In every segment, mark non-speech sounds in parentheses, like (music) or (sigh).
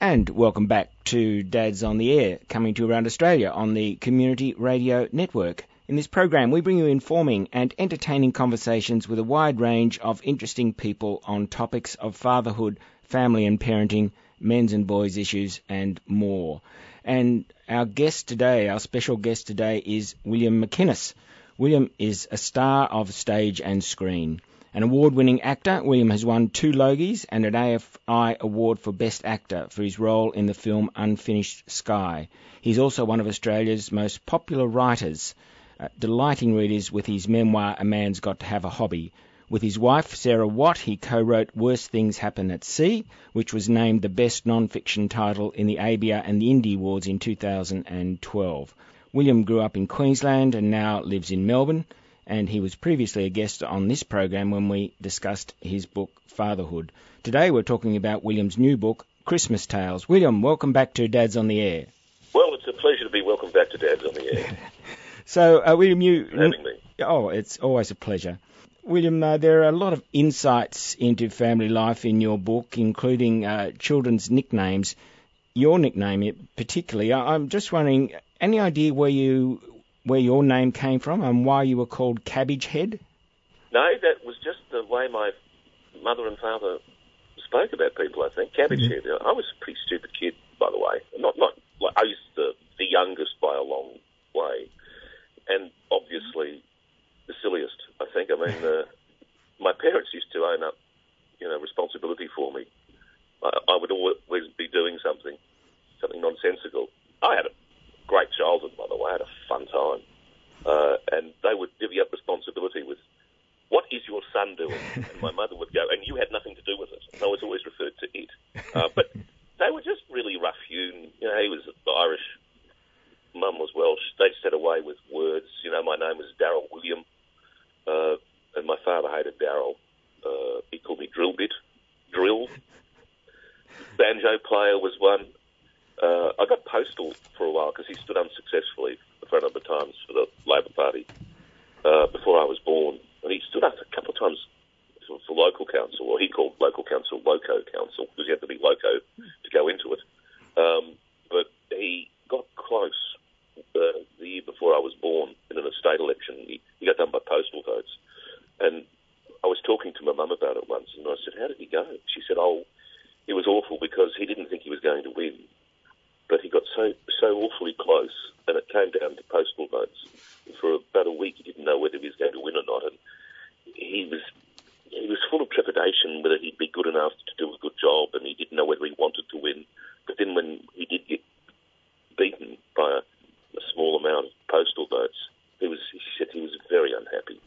And welcome back to Dads on the Air, coming to around Australia on the Community Radio Network. In this program, we bring you informing and entertaining conversations with a wide range of interesting people on topics of fatherhood, family and parenting, men's and boys' issues, and more. And our guest today, our special guest today, is William McInnes. William is a star of stage and screen. An award winning actor, William has won two Logies and an AFI Award for Best Actor for his role in the film Unfinished Sky. He's also one of Australia's most popular writers, uh, delighting readers with his memoir A Man's Got to Have a Hobby. With his wife, Sarah Watt, he co wrote Worse Things Happen at Sea, which was named the best non fiction title in the ABA and the Indie Awards in 2012. William grew up in Queensland and now lives in Melbourne and he was previously a guest on this program when we discussed his book Fatherhood. Today we're talking about William's new book, Christmas Tales. William, welcome back to Dad's on the Air. Well, it's a pleasure to be welcome back to Dad's on the Air. (laughs) so, uh, William, you. having me. Oh, it's always a pleasure. William, uh, there are a lot of insights into family life in your book, including uh, children's nicknames. Your nickname, particularly, I'm just wondering, any idea where you where your name came from and why you were called Cabbage Head? No, that was just the way my mother and father spoke about people. I think Cabbage Mm-hmm. Head. I was a pretty stupid kid, by the way. Not not like I was the the youngest by a long way, and obviously the silliest. I think. I mean, (laughs) uh, my parents used to own up, you know, responsibility for me. I, I would always be doing something, something nonsensical. I had a great childhood, by the way. I had a fun time. Uh, and they would divvy up responsibility with, what is your son doing? (laughs) And my mother would go, and you had nothing to do with it. And I was always referred to it. Uh, but they were just really rough hewn. You know, he was Irish. Mum was Welsh. They set away with words. You know, my name was Daryl William. Uh, and my father hated Daryl. Uh, he called me Drill Bit. Drill. Banjo player was one. Uh, I got postal for a while because he stood unsuccessfully for a number of times for the Labor Party uh, before I was born. And he stood up a couple of times for, for local council, or he called local council loco council because you had to be loco to go into it. Um, but he got close uh, the year before I was born in an estate election. He, he got done by postal votes. And I was talking to my mum about it once, and I said, How did he go? She said, Oh, it was awful because he didn't think he was going to win but he got so so awfully close, and it came down to postal votes. And for about a week, he didn't know whether he was going to win or not, and he was he was full of trepidation whether he'd be good enough to do a good job, and he didn't know whether he wanted to win. But then when he did get beaten by a, a small amount of postal votes, he was he said he was very unhappy,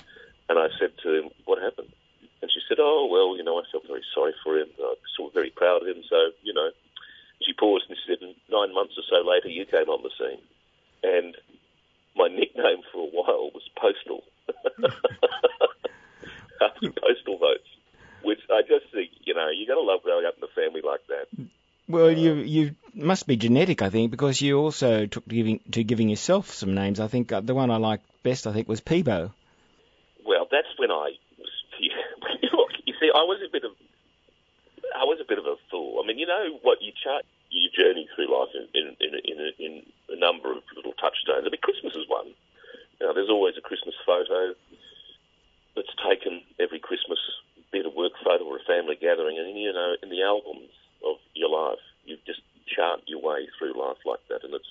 and I said to him, "What happened?" And she said, "Oh well, you know, I felt very sorry for him. I was sort of very proud of him. So you know." She paused and said, nine months or so later, you came on the scene. And my nickname for a while was Postal. (laughs) After postal votes, which I just think, you know, you got to love growing up in a family like that. Well, you you must be genetic, I think, because you also took to giving to giving yourself some names. I think uh, the one I liked best, I think, was Peebo. Well, that's when I was. Look, you see, I was a bit of, I was a bit of a fool. I mean, you know what? You chart your journey through life in in in, in, a, in a number of little touchstones. I mean, Christmas is one. You know, there's always a Christmas photo that's taken every Christmas, be it a work photo or a family gathering, and you know, in the albums of your life, you just chart your way through life like that, and it's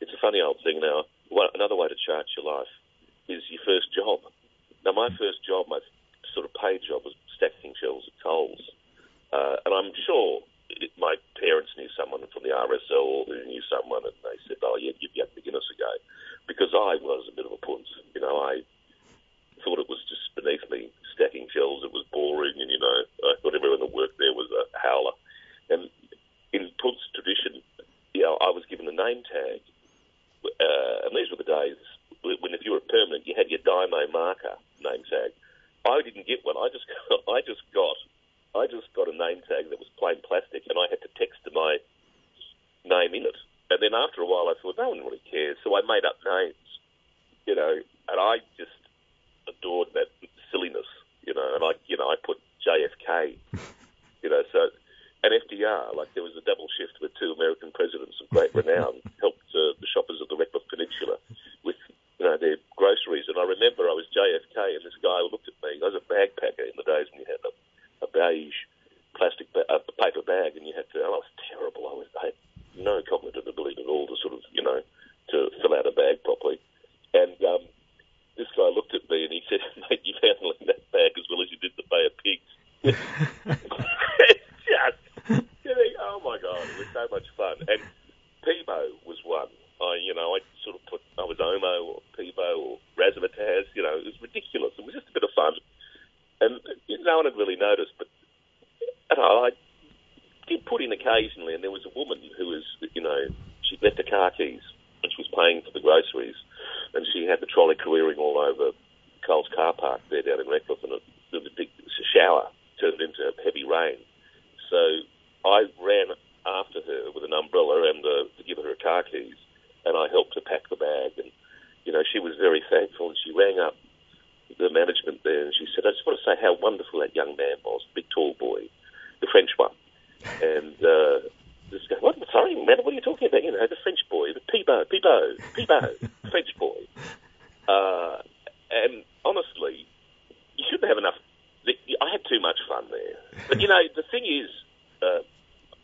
it's a funny old thing. Now, one, another way to chart your life is your first job. Now, my first job, my sort of paid job, was stacking shelves at Coles, uh, and I'm sure it, my parents knew someone from the RSL who knew someone, and they said, "Oh, yeah, you'd get beginners ago," because I was a bit of a punt. You know, I thought it was just beneath me stacking shelves. It was boring, and you know, I thought everyone that worked there was a howler. And in Punt's tradition, you know, I was given a name tag, uh, and these were the days when if you were permanent, you had your Dymo marker name tag. I didn't get one. I just (laughs) I just got I just got a name tag that was plain plastic, and I had to text my name in it. And then after a while, I thought no one really cares, so I made up names, you know, and I just adored that silliness, you know, and I, you know, I put JFK, you know, so and FDR, like there was a double shift with two American presidents of great renown, helped uh, the shoppers of the Redcliffe Peninsula with you know their groceries. And I remember I was JFK, and this guy looked at me. I was a bag packer in the days when you had a, a beige plastic ba- a paper bag, and you had to. I was terrible. I was I had no cognitive ability at all to sort of you know to fill out a bag properly. And um, this guy looked at me and he said, "Mate, you've handled that bag as well as you did the Bay of Pigs." just, you think, oh my god, it was so much fun. And Peebo was one. I, you know, I sort of put, I was Omo or Peebo or Razzmatazz. You know, it was ridiculous. It was just a bit of fun, and no one had really noticed. But you know, I did put in occasionally, and there was a woman who was, you know, she left her car she was paying for the groceries, and she had the trolley careering all over Coles car park there down in Redcliffe, and there a big shower turned into heavy rain. So I ran after her with an umbrella and uh, to give her her car keys, and I helped her pack the bag. And you know, she was very thankful, and she rang up the management there, and she said, "I just want to say how wonderful that young man was, big tall boy, the French one." And uh, this guy, what? Sorry, man, what are you talking about? You know, the French boy, the Peebo, Peebo, Peebo, (laughs) French boy. Uh, and honestly, you shouldn't have enough. I had too much fun there. But you know, the thing is, uh,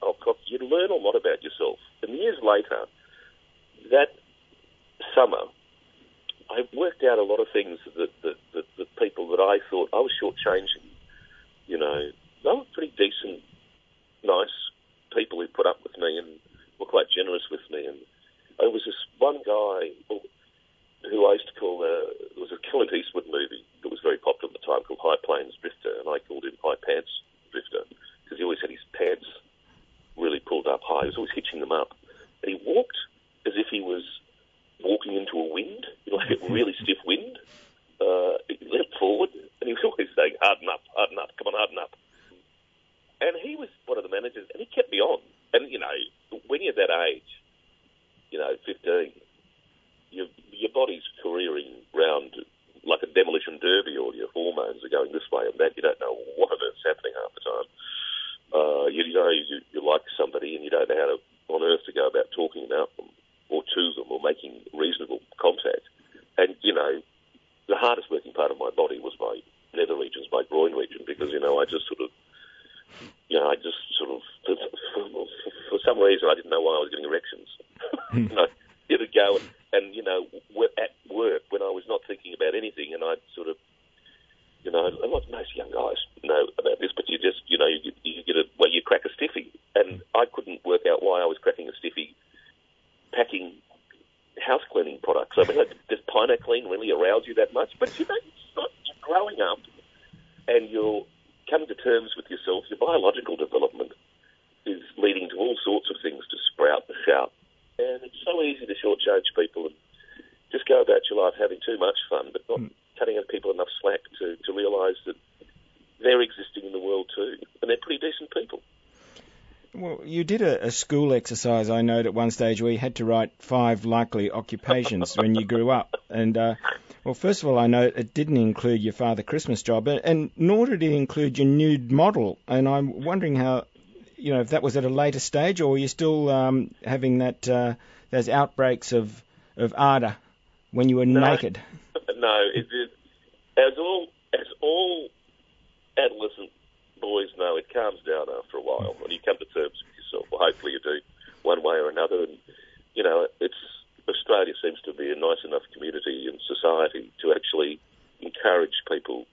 oh, you learn a lot about yourself. And years later, that summer, I worked out a lot of things that that, that, that people that I thought I was shortchanging. You know, they were pretty decent, nice put up with me and were quite generous with me. And there was this one guy who I used to call, uh, it was a Clint Eastwood movie that was very popular at the time called High Plains Drifter, and I called him High Pants Drifter because he always had his pants really pulled up high. He was always hitching them up. And he walked as if he was walking into a wind, (laughs) like a really stiff wind. Uh, he leapt forward, and he was always saying, harden up, harden up, come on, harden up. And he was one of the managers, and he kept me on. And, you know, when you're that age, you know, 15, your, your body's careering round like a demolition derby, or your hormones are going this way and that. You don't know what on earth's happening half the time. Uh, you, you know you, you like somebody, and you don't know how to, on earth to go about talking about them or to them or making reasonable contact. And you know, the hardest working part of my body was my nether regions, my groin region, because you know I just sort of, you know, I just sort of, for, for, for some reason, I didn't know why I was getting erections. you know, it'd go and, and you know, at work when I was not thinking about anything, and I'd sort of you know, a lot most young guys know about this, but you just, you know, you get, you get a, well, you crack a stiffy. And I couldn't work out why I was cracking a stiffy packing house cleaning products. I mean, like, does Pine O Cleen really arouse you that much? But, you know, it's not, you're growing up and you're coming to terms with yourself. Your biological development is leading to all sorts of things to sprout and shout. And it's so easy to shortchange people and just go about your life having too much fun, but not mm. cutting people enough slack to, to realise that they're existing in the world too, and they're pretty decent people. Well, you did a, a, school exercise, I know, at one stage where you had to write five likely occupations when you grew up. And, uh, well, first of all, I know it didn't include your Father Christmas job, and, and nor did it include your nude model. And I'm wondering how, you know, if that was at a later stage, or are you still um, having that uh, those outbreaks of, of ardour when you were no, naked? No, it, it, as all as all adolescent boys know, it calms down after a while, and you come to terms with yourself. Well, hopefully you do, one way or another. And you know, it's Australia seems to be a nice enough community and society to actually encourage people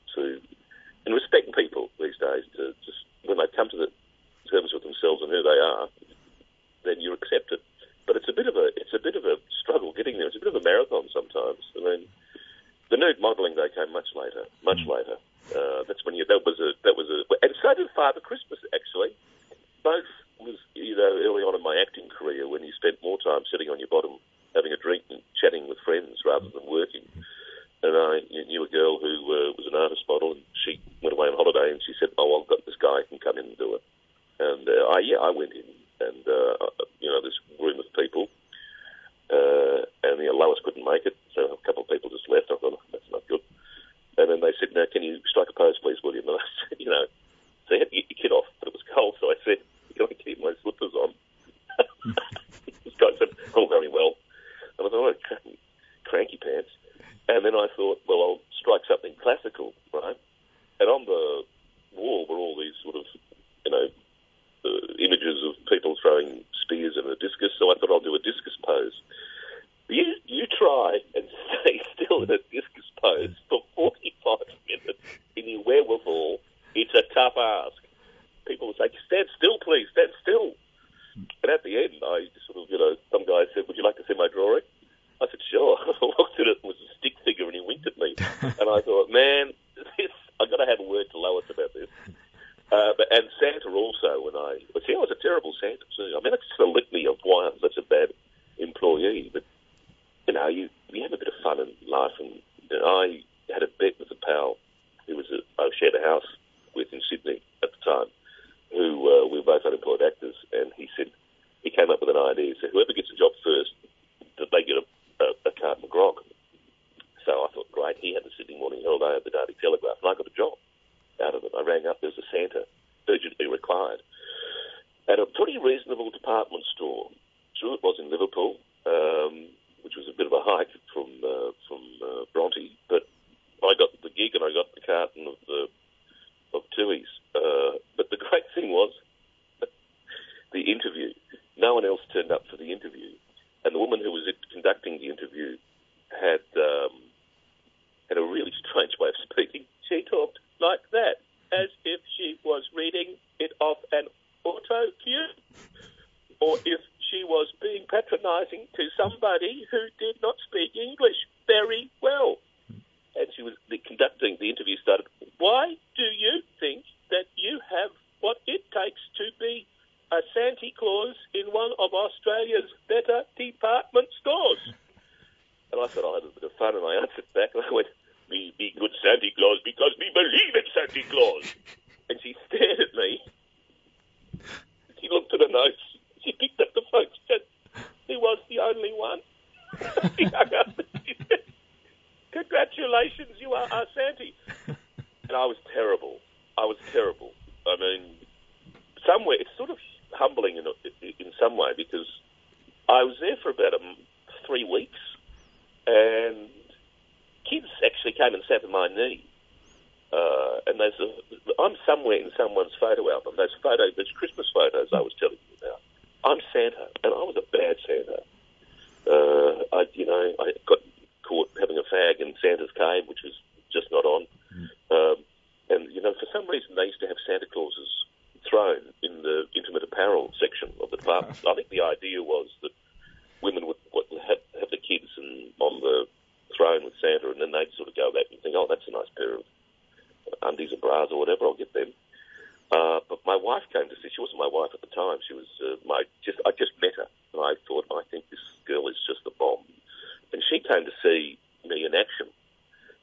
to whoever gets a job first, that they get a, a, a carton of grog. So I thought, great, he had the Sydney Morning Herald, I had the Daily Telegraph, and I got a job. dar and I was a bad Santa. Uh, I, you know, I got caught having a fag in Santa's cave, which was just not on. Mm. Um, and you know, for some reason, they used to have Santa Claus's throne in the intimate apparel section of the department. (laughs) I think the idea was that women would what, have, have the kids and on the throne with Santa, and then they'd sort of go back and think, oh, that's a nice pair of undies and bras or whatever. I'll get them. Uh, but my wife came to see. She wasn't my wife at the time. She was uh, my just. I just met her, and I thought, I think this girl is just a bomb. And she came to see me in action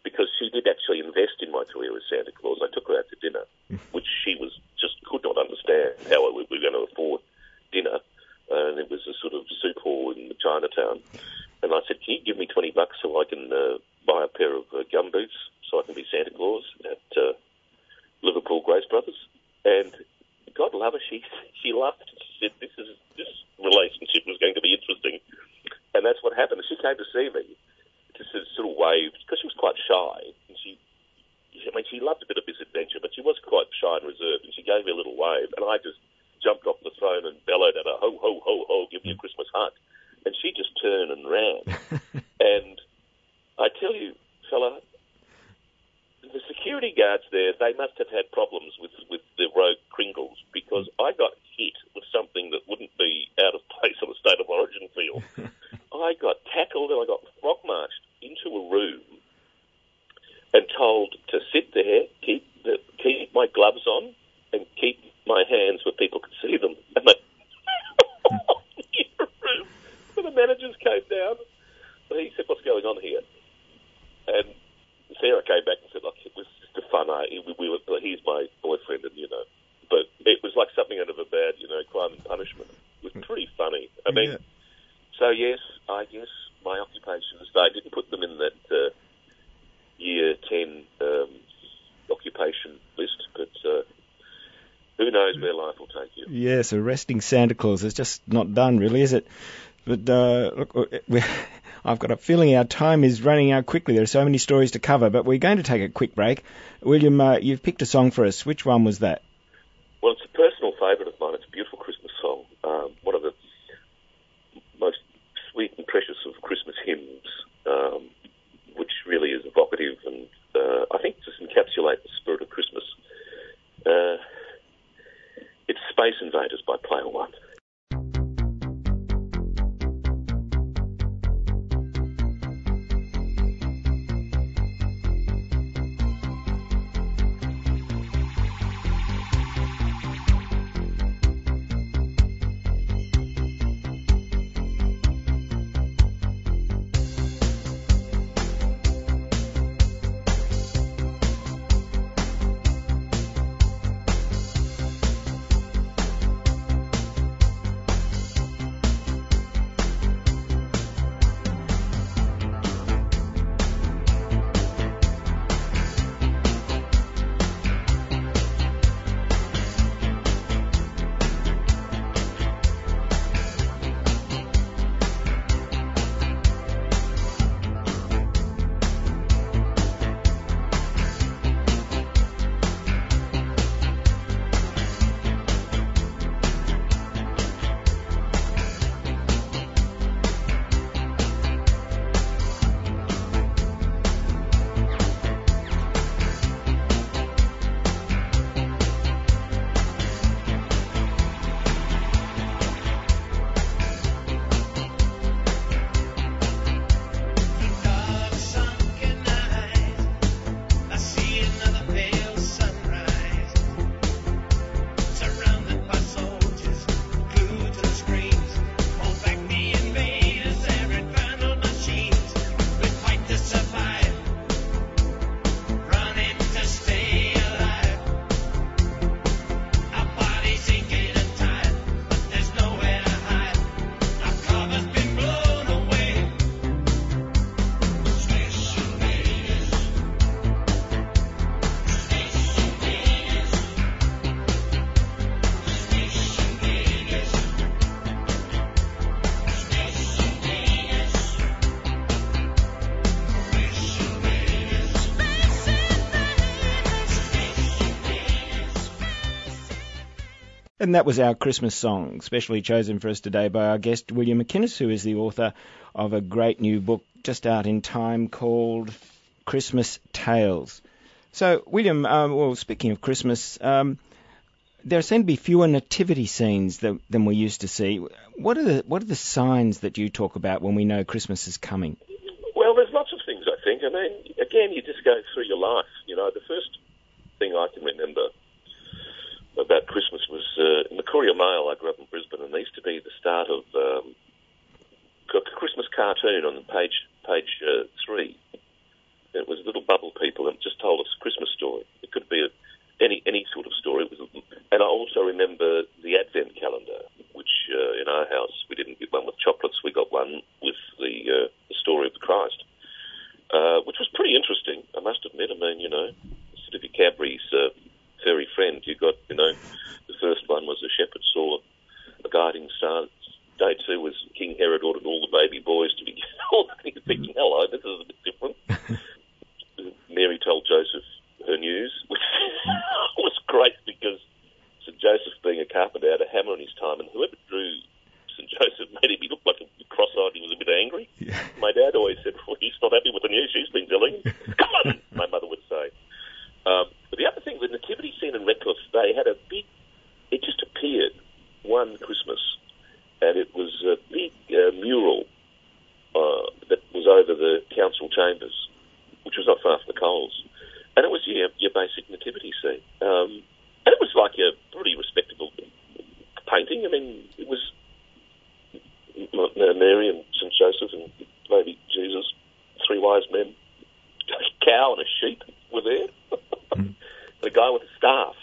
because she did actually invest in my career as Santa Claus. I took her out to dinner, (laughs) which she was just could not understand how we were going to afford dinner, and it was a sort of soup hall in Chinatown. And I said, "Can you give me twenty bucks so I can uh, buy a pair of uh, gumboots so I can be Santa Claus at?" Uh, she laughed and she said, "This is this relationship was going to be interesting," and that's what happened. She came to see me. managers came down. but he said, "What's going on here?" And Sarah came back and said, "Look, it was just a fun. I, we, we were, he's my boyfriend, and you know." But it was like something out of a bad, you know, crime and punishment. It was pretty funny. I mean, yeah. so yes, I guess my occupations. I didn't put them in that uh, year ten um, occupation list, but. Uh, who knows where life will take you? Yes, arresting Santa Claus is just not done, really, is it? But uh, look, we (laughs) I've got a feeling our time is running out quickly. There are so many stories to cover, but we're going to take a quick break. William, uh, you've picked a song for us. Which one was that? Well, it's a personal favourite of mine. It's a beautiful Christmas song. Um, one of the most sweet and precious of Christmas hymns, um, which really is evocative and uh, I think just encapsulate the spirit of Christmas. Uh, it's Space Invaders by Player One. And that was our Christmas song, specially chosen for us today by our guest William McInnes, who is the author of a great new book just out in time called Christmas Tales. So, William, um, well, speaking of Christmas, um, there seem to be fewer nativity scenes than, than we used to see. What are the what are the signs that you talk about when we know Christmas is coming? Well, there's lots of things I think. I mean, again, you just go through your life. You know, the first thing I can remember about Christmas was uh, in the Courier Mail. I grew up in Brisbane, and there used to be the start of um, a Christmas cartoon on page page uh, three. It was little bubble people, and just told us a Christmas story. It could be a, any any sort of story. It was, and I also remember the Advent calendar, which uh, in our house we didn't get one with chocolates. We got one with the uh, the story of Christ, uh, which was pretty interesting. I must admit. I mean, you know, instead of Cadbury's uh, fairy friend, you got you know, the first one was a shepherd saw a guiding star. Day two was King Herod ordered all the baby boys to be (laughs) killed. You're thinking, hello, this is a bit different. (laughs) Mary told Joseph her news, which was great because St. Joseph, being a carpenter, had a hammer in his time, and whoever drew St. Joseph made him he looked like a cross-eyed. He was a bit angry. My dad always said, well, he's not happy with the news she's been telling. Come on, my mother would say. Um, but the other thing, the nativity scene in Redcliffe, they had a big. It just appeared one Christmas, and it was a big uh, mural uh, that was over the council chambers, which was not far from the Coles, and it was your, your basic nativity scene. Um, and it was like a pretty respectable painting. I mean, it was M- Mary and St Joseph and maybe Jesus, three wise men, a cow and a sheep were there. and a guy with a staff,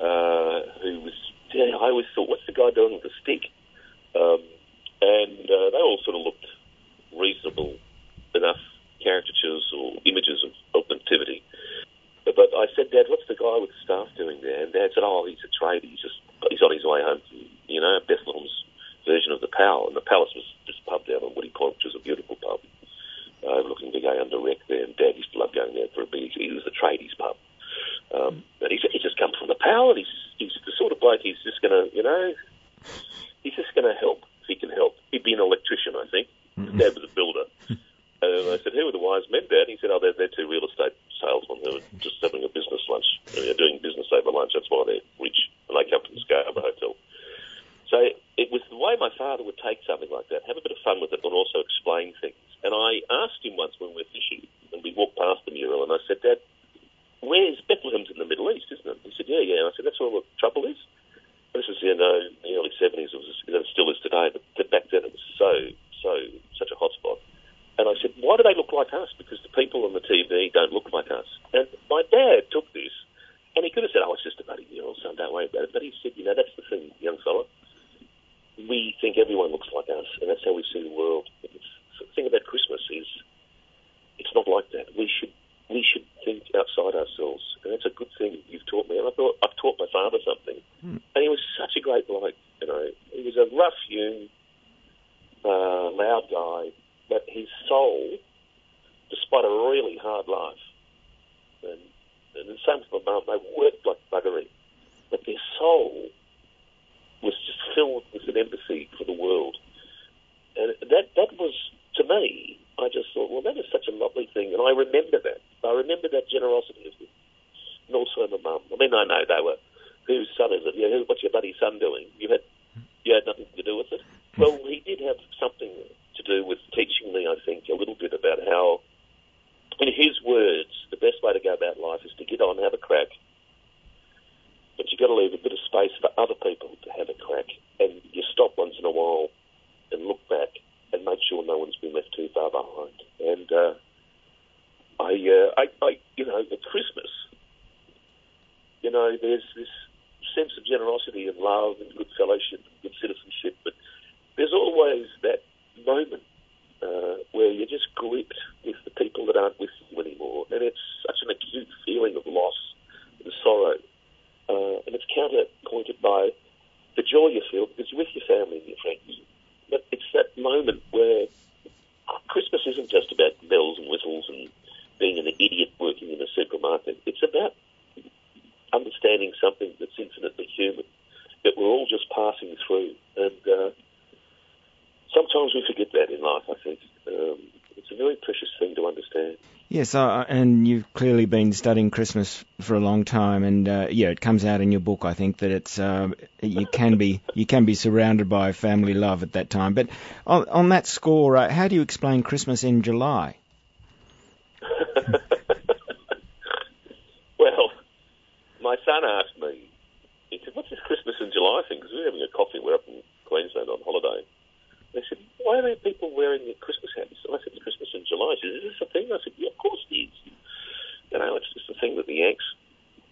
uh, who was, yeah, I always thought, what's the guy doing with a stick? um, and uh, they all sort of looked reasonable enough caricatures or images of, of nativity. But, I said, Dad, what's the guy with the staff doing there? And Dad said, Oh, he's a trader. He's just he's on his way home from you know Bethlehem's version of the Pal, and the Palace was this pub down on Woody Point, which was a beautiful pub uh, overlooking the Gayundah wreck there. And Dad used to love going there for a beer. He was the tradies pub. Um, and he's just come from the and he's, he's the sort of bloke he's just going to, you know, he's just going to help if he can help. He'd be an electrician, I think. Dad was a builder. And I said, who are the wise men, Dad? He said, oh, they're, they're two real estate salesmen who are just having a business lunch. They're doing business over lunch. That's why they're rich. And they come from the Scarborough Hotel. So it was the way my father would take something like that, have a bit of fun with it, but also explain things. And I asked him once when we were fishing, and we walked past the mural, and I said, Dad, where's Bethlehem's in the Middle East, isn't it? He said, yeah, yeah. And I said, that's where all the trouble is. This is, you know, in the early 70s, it, was, it still is today, but but back then it was so, so, such a hotspot. And I said, why do they look like us? Because the people on the TV don't look like us. And my dad took this, and he could have said, oh, it's just a bloody mural, son, don't worry about it. But he said, you know, that's the thing, young fella. We think everyone looks like us, and that's how we see the world. It's, the thing about Christmas is it's not like that. We should we should think outside ourselves, and that's a good thing you've taught me. And I thought I've taught my father something, and he was such a great bloke. You know, he was a rough-hewn, uh, loud guy, but his soul, despite a really hard life, and, and the same with my mum, they worked like buggery, but their soul filled with an empathy for the world, and that that was to me. I just thought, well, that is such a lovely thing, and I remember that. I remember that generosity of him, and also my mum. I mean, I know they were, whose son is it? Yeah, who, what's your buddy's son doing? You had, you had nothing to do with it. Well, he did have something to do with teaching me, I think, a little bit about how, in his words, the best way to go about life is to get on, have a crack, but you've got to leave a bit of space for other people to have a crack, and you stop once in a while and look back and make sure no one's been left too far behind. And uh, I, uh, I, I, you know, at Christmas, you know, there's this sense of generosity and love and good fellowship and good citizenship, but there's always that moment uh, where you're just gripped with the people that aren't with you anymore, and it's such an acute feeling of loss and sorrow, uh, and it's counterpointed by the joy you feel because you're with your family and your friends. But it's that moment where Christmas isn't just about bells and whistles and being an idiot working in a supermarket. It's about understanding something that's infinitely human, that we're all just passing through. And uh, sometimes we forget that in life, I think. Um, it's a very precious thing to understand. Yes, uh, and you've clearly been studying Christmas for a long time, and uh, yeah, it comes out in your book. I think that it's uh, you can be you can be surrounded by family love at that time. But on, on that score, uh, how do you explain Christmas in July? (laughs) well, my son asked me, he said, what's this Christmas in July thing? Because we were having a coffee, we're up in Queensland on holiday. They said, why are there people wearing their Christmas hats? And I said, it's Christmas in July. She said, is this a thing? I said, yeah, of course it is. You know, it's just a thing that the Yanks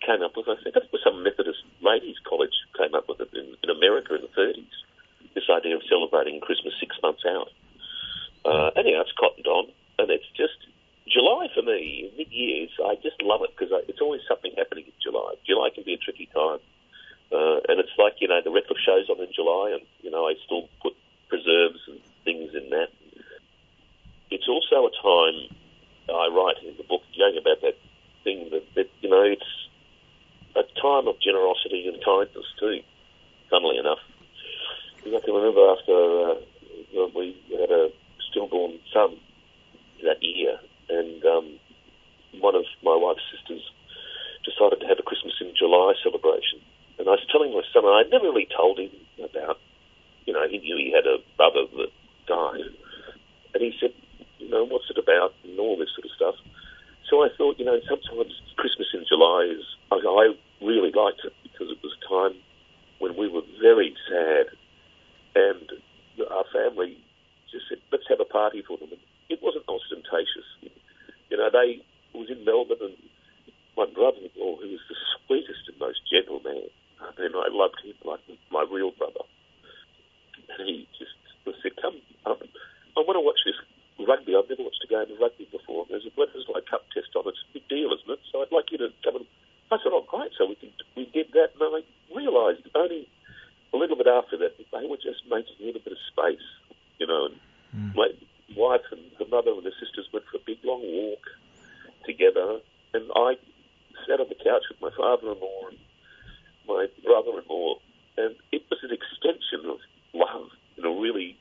came up with. I think that was some Methodist ladies' college came up with it in, in America in the 30s. This idea of celebrating Christmas six months out. Uh, anyhow, it's cottoned on, and it's just July for me, mid-years, I just love it because it's always something happening in July. July can be a tricky time. Uh, and it's like, you know, the Redcliffe show's on in July, and, you know, I still put preserves and things in that. It's also a time, I write in the book, going about that thing that, that, you know, it's a time of generosity and kindness too, funnily enough. I can remember after uh, we had a stillborn son that year, and um, one of my wife's sisters decided to have a Christmas in July celebration. And I was telling my son, and I'd never really told him about, you know, he knew he had a brother that died. And he said, you know, what's it about, and all this sort of stuff. So I thought, you know, sometimes Christmas in July is, I, I really liked it because it was a time when we were very sad and our family just said, let's have a party for them. And it wasn't ostentatious. You know, they it was in Melbourne and my brother-in-law, who was the sweetest and most gentle man, I mean, I loved him like my real brother. And he only a that they were just making a little bit of space, you know. And my wife and her mother and her sisters went for a big long walk together, and I sat on the couch with my father-in-law and my brother-in-law, and it was an extension of love in a really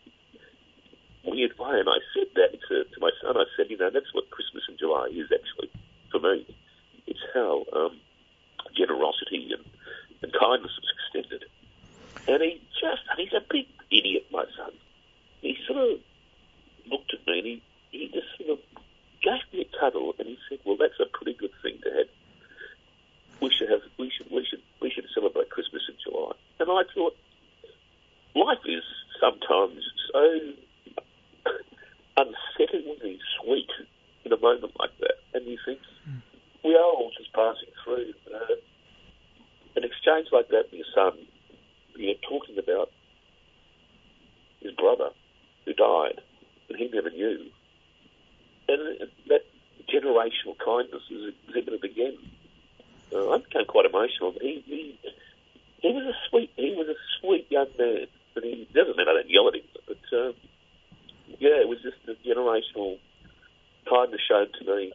weird way. And I said that to, to my son. I said, you know, that's what Christmas in July is actually for me. It's how um, generosity and, and kindness is extended. And he just, and he's a big idiot, my son. He sort of looked at me and he, he just sort of gave me a cuddle and he said, well, that's a pretty good thing to have. We should have, we should, we should, we should celebrate Christmas in July. And I thought, life is sometimes so unsettlingly sweet in a moment like that. And you think, we are all just passing through. Uh, an exchange like that with your son, you're talking about his brother who died and he never knew. And that generational kindness is exhibited again. Uh, I became quite emotional. He, he, he was a sweet, he was a sweet young man. And he doesn't mean I don't yell at him, but um, yeah, it was just a generational kindness shown to me.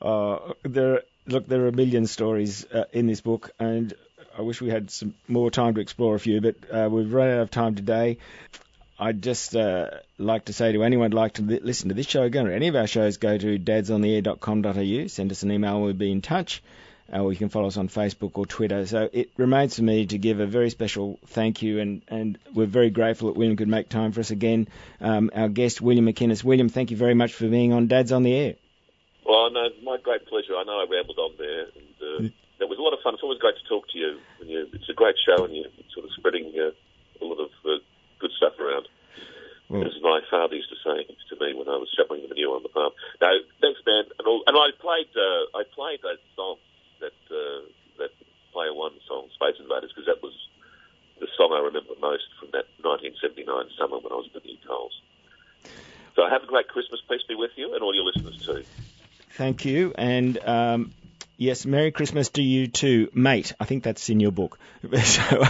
Uh, there, look, there are a million stories uh, in this book, and I wish we had some more time to explore a few, but uh, we've run out of time today. I'd just uh, like to say to anyone who'd like to li- listen to this show again or any of our shows, go to dadsontheair.com.au, send us an email, we'll be in touch. Uh, or you can follow us on Facebook or Twitter. So it remains for me to give a very special thank you, and, and we're very grateful that William could make time for us again. Um, our guest, William McInnes. William, thank you very much for being on Dads on the Air. Well, no, my great pleasure. I know I rambled on there, and uh, it was a lot of fun. It's always great to talk to you. You it's a great show, and you're sort of spreading uh, a lot of uh, good stuff around. Well- As my father used to say to me when I was shoveling the manure on the farm. No, thanks, man. And, all, and I played, uh, I played that song, that uh, that Player One song, Space Invaders, because that was the song I remember most from that 1979 summer when I was at the New Coles. So have a great Christmas. Peace be with you, and all your listeners too. Thank you. And um, yes, Merry Christmas to you too, mate. I think that's in your book. (laughs) so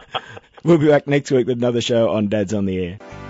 (laughs) we'll be back next week with another show on Dads on the Air.